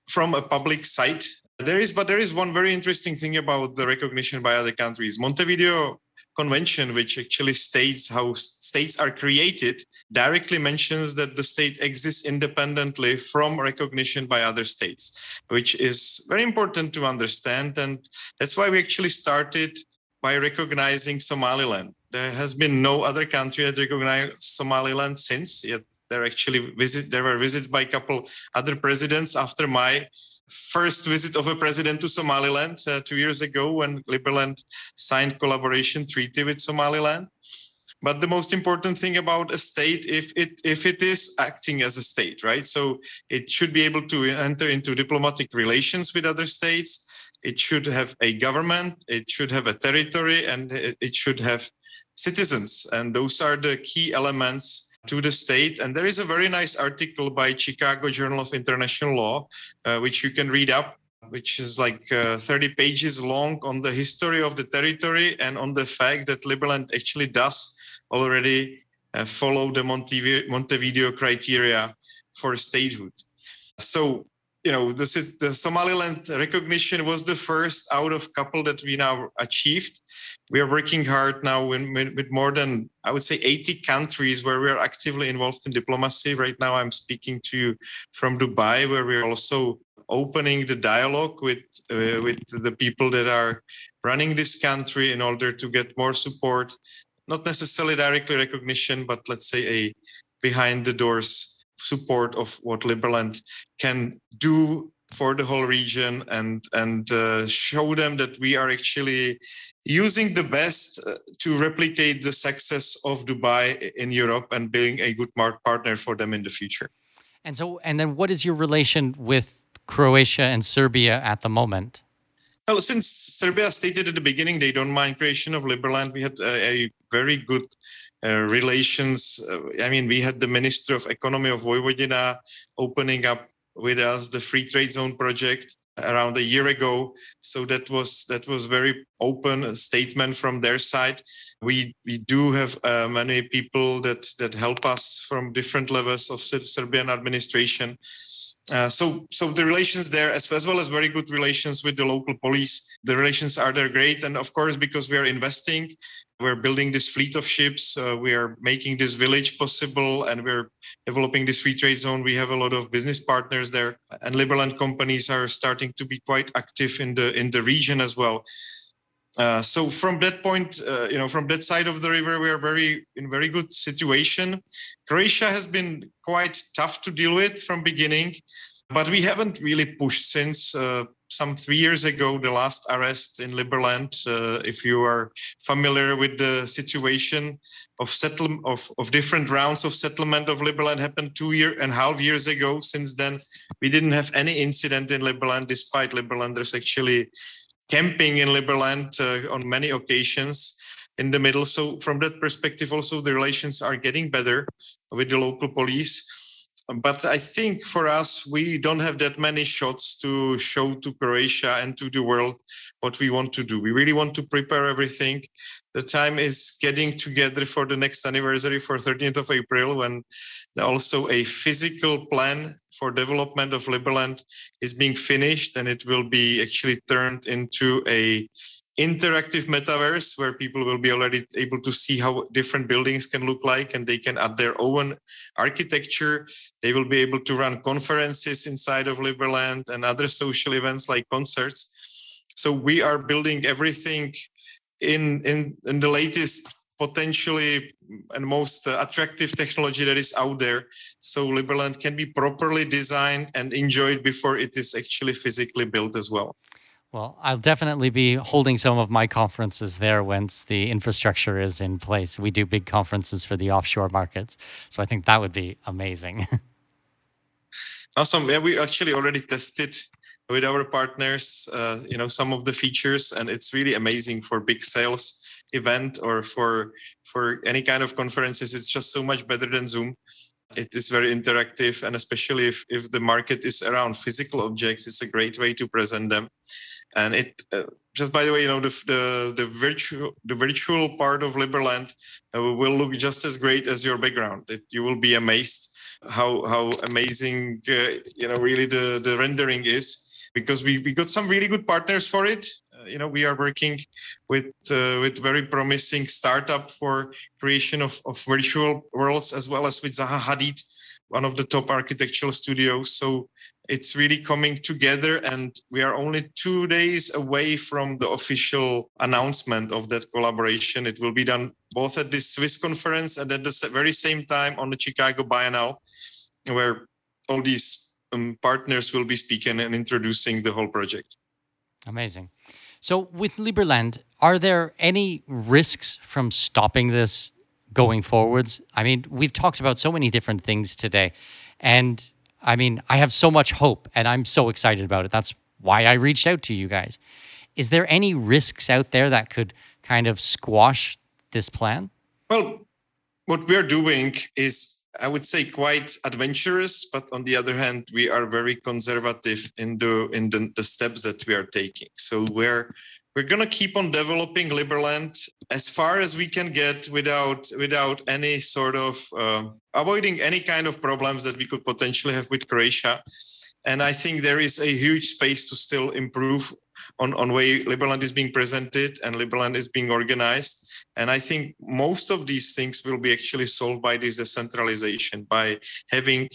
from a public site. There is, but there is one very interesting thing about the recognition by other countries. Montevideo Convention, which actually states how states are created, directly mentions that the state exists independently from recognition by other states, which is very important to understand. And that's why we actually started by recognizing Somaliland. There has been no other country that recognized Somaliland since. Yet there actually visit there were visits by a couple other presidents after my first visit of a president to Somaliland uh, two years ago when Liberland signed collaboration treaty with Somaliland. But the most important thing about a state, if it if it is acting as a state, right? So it should be able to enter into diplomatic relations with other states it should have a government, it should have a territory, and it should have citizens. And those are the key elements to the state. And there is a very nice article by Chicago Journal of International Law, uh, which you can read up, which is like uh, 30 pages long on the history of the territory and on the fact that Liberland actually does already uh, follow the Montevideo, criteria for statehood. So you know, the, the Somaliland recognition was the first out of couple that we now achieved. We are working hard now with, more than, I would say, 80 countries where we are actively involved in diplomacy. Right now, I'm speaking to you from Dubai, where we're also opening the dialogue with uh, with the people that are running this country in order to get more support, not necessarily directly recognition, but let's say a behind the doors support of what Liberland can do for the whole region and and uh, show them that we are actually using the best uh, to replicate the success of Dubai in Europe and being a good partner for them in the future. And so, and then, what is your relation with Croatia and Serbia at the moment? Well, since Serbia stated at the beginning they don't mind creation of Liberland, we had a, a very good uh, relations. Uh, I mean, we had the Minister of Economy of Vojvodina opening up with us the free trade zone project around a year ago. So that was that was very open statement from their side. We we do have uh, many people that that help us from different levels of Serbian administration. Uh, so so the relations there as, as well as very good relations with the local police the relations are there great and of course because we are investing we're building this fleet of ships. Uh, we are making this village possible, and we're developing this free trade zone. We have a lot of business partners there, and Liberland companies are starting to be quite active in the in the region as well. Uh, so from that point, uh, you know, from that side of the river, we are very in very good situation. Croatia has been quite tough to deal with from beginning, but we haven't really pushed since. Uh, some three years ago, the last arrest in Liberland. Uh, if you are familiar with the situation of settlement of, of different rounds of settlement of Liberland happened two year and a half years ago. Since then, we didn't have any incident in Liberland, despite Liberlanders actually camping in Liberland uh, on many occasions in the middle. So from that perspective, also the relations are getting better with the local police but I think for us, we don't have that many shots to show to Croatia and to the world what we want to do. We really want to prepare everything. The time is getting together for the next anniversary for 13th of April, when also a physical plan for development of Liberland is being finished, and it will be actually turned into a interactive metaverse where people will be already able to see how different buildings can look like and they can add their own architecture. They will be able to run conferences inside of Liberland and other social events like concerts. So we are building everything in in, in the latest potentially and most attractive technology that is out there. So Liberland can be properly designed and enjoyed before it is actually physically built as well. Well, I'll definitely be holding some of my conferences there once the infrastructure is in place. We do big conferences for the offshore markets. So I think that would be amazing. awesome. Yeah, we actually already tested with our partners, uh, you know, some of the features, and it's really amazing for big sales event or for for any kind of conferences. It's just so much better than Zoom. It is very interactive, and especially if if the market is around physical objects, it's a great way to present them. And it uh, just by the way, you know the the, the virtual the virtual part of Liberland uh, will look just as great as your background. It, you will be amazed how how amazing uh, you know really the the rendering is because we, we got some really good partners for it. Uh, you know, we are working with uh, with very promising startup for creation of, of virtual worlds as well as with Zaha Hadid, one of the top architectural studios. So it's really coming together and we are only two days away from the official announcement of that collaboration. It will be done both at this Swiss conference and at the very same time on the Chicago Biennale, where all these um, partners will be speaking and introducing the whole project. Amazing. So, with Liberland, are there any risks from stopping this going forwards? I mean, we've talked about so many different things today. And I mean, I have so much hope and I'm so excited about it. That's why I reached out to you guys. Is there any risks out there that could kind of squash this plan? Well, what we're doing is I would say quite adventurous, but on the other hand, we are very conservative in the in the, the steps that we are taking. So we're we're gonna keep on developing Liberland as far as we can get without without any sort of uh, avoiding any kind of problems that we could potentially have with Croatia. And I think there is a huge space to still improve on on way Liberland is being presented and Liberland is being organized and I think most of these things will be actually solved by this decentralization, by having,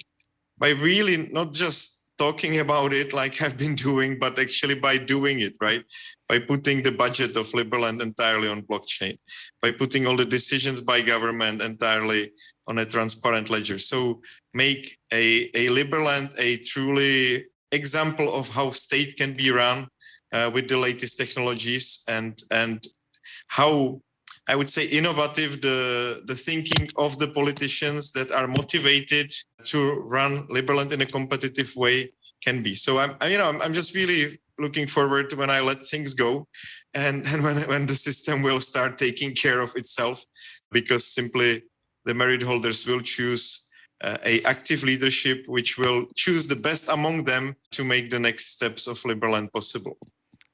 by really not just talking about it like I've been doing, but actually by doing it, right? By putting the budget of Liberland entirely on blockchain, by putting all the decisions by government entirely on a transparent ledger. So make a, a Liberland a truly example of how state can be run uh, with the latest technologies and and how I would say innovative the the thinking of the politicians that are motivated to run Liberland in a competitive way can be. So I'm, I, you know I'm, I'm just really looking forward to when I let things go, and and when when the system will start taking care of itself, because simply the merit holders will choose uh, a active leadership which will choose the best among them to make the next steps of Liberland possible.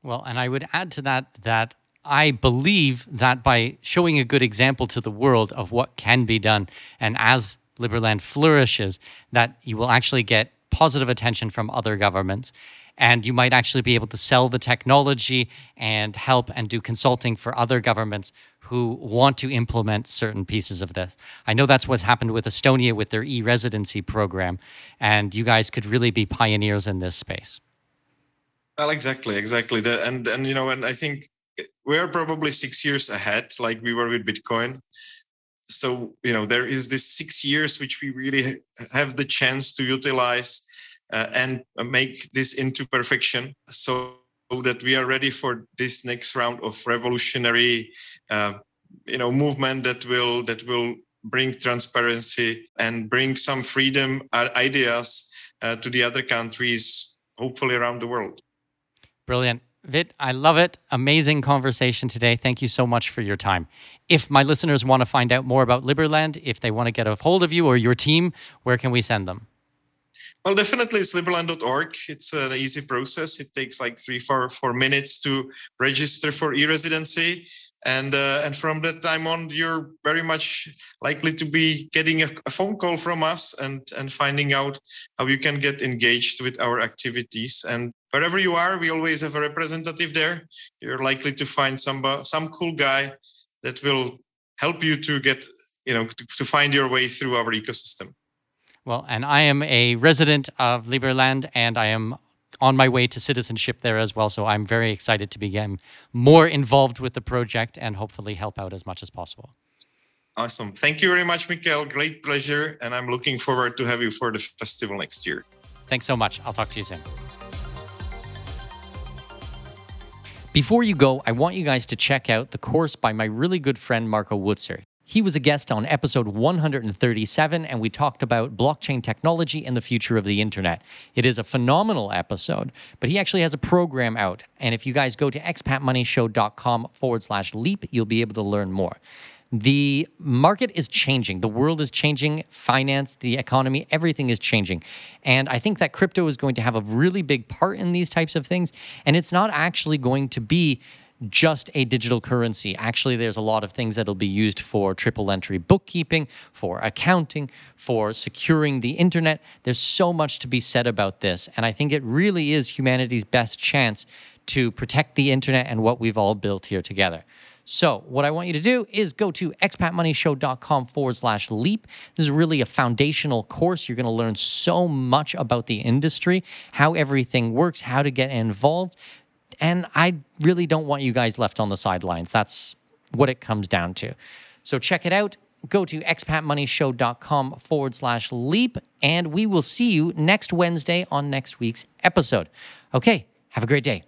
Well, and I would add to that that I believe that by showing a good example to the world of what can be done, and as Liberland flourishes, that you will actually get positive attention from other governments. And you might actually be able to sell the technology and help and do consulting for other governments who want to implement certain pieces of this. I know that's what's happened with Estonia with their e residency program. And you guys could really be pioneers in this space. Well, exactly, exactly. and and you know, and I think we're probably six years ahead, like we were with Bitcoin. So, you know, there is this six years which we really have the chance to utilize uh, and make this into perfection so that we are ready for this next round of revolutionary, uh, you know, movement that will that will bring transparency and bring some freedom uh, ideas uh, to the other countries, hopefully around the world. Brilliant. Vit, I love it. Amazing conversation today. Thank you so much for your time. If my listeners want to find out more about Liberland, if they want to get a hold of you or your team, where can we send them? Well, definitely it's liberland.org. It's an easy process. It takes like three, four, four minutes to register for e-residency. And uh, and from that time on, you're very much likely to be getting a, a phone call from us and and finding out how you can get engaged with our activities. And wherever you are, we always have a representative there. You're likely to find some uh, some cool guy that will help you to get you know to, to find your way through our ecosystem. Well, and I am a resident of Liberland, and I am on my way to citizenship there as well. So I'm very excited to begin more involved with the project and hopefully help out as much as possible. Awesome. Thank you very much, Mikael. Great pleasure. And I'm looking forward to have you for the festival next year. Thanks so much. I'll talk to you soon. Before you go, I want you guys to check out the course by my really good friend Marco Wutzer. He was a guest on episode 137, and we talked about blockchain technology and the future of the internet. It is a phenomenal episode, but he actually has a program out. And if you guys go to expatmoneyshow.com forward slash leap, you'll be able to learn more the market is changing. The world is changing. Finance, the economy, everything is changing. And I think that crypto is going to have a really big part in these types of things. And it's not actually going to be just a digital currency. Actually, there's a lot of things that'll be used for triple entry bookkeeping, for accounting, for securing the internet. There's so much to be said about this. And I think it really is humanity's best chance to protect the internet and what we've all built here together. So, what I want you to do is go to expatmoneyshow.com forward slash leap. This is really a foundational course. You're going to learn so much about the industry, how everything works, how to get involved. And I really don't want you guys left on the sidelines. That's what it comes down to. So, check it out. Go to expatmoneyshow.com forward slash leap, and we will see you next Wednesday on next week's episode. Okay, have a great day.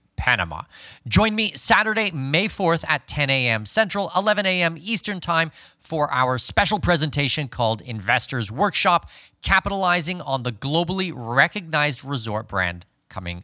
Panama. Join me Saturday, May 4th at 10 a.m. Central, 11 a.m. Eastern Time for our special presentation called Investors Workshop, capitalizing on the globally recognized resort brand coming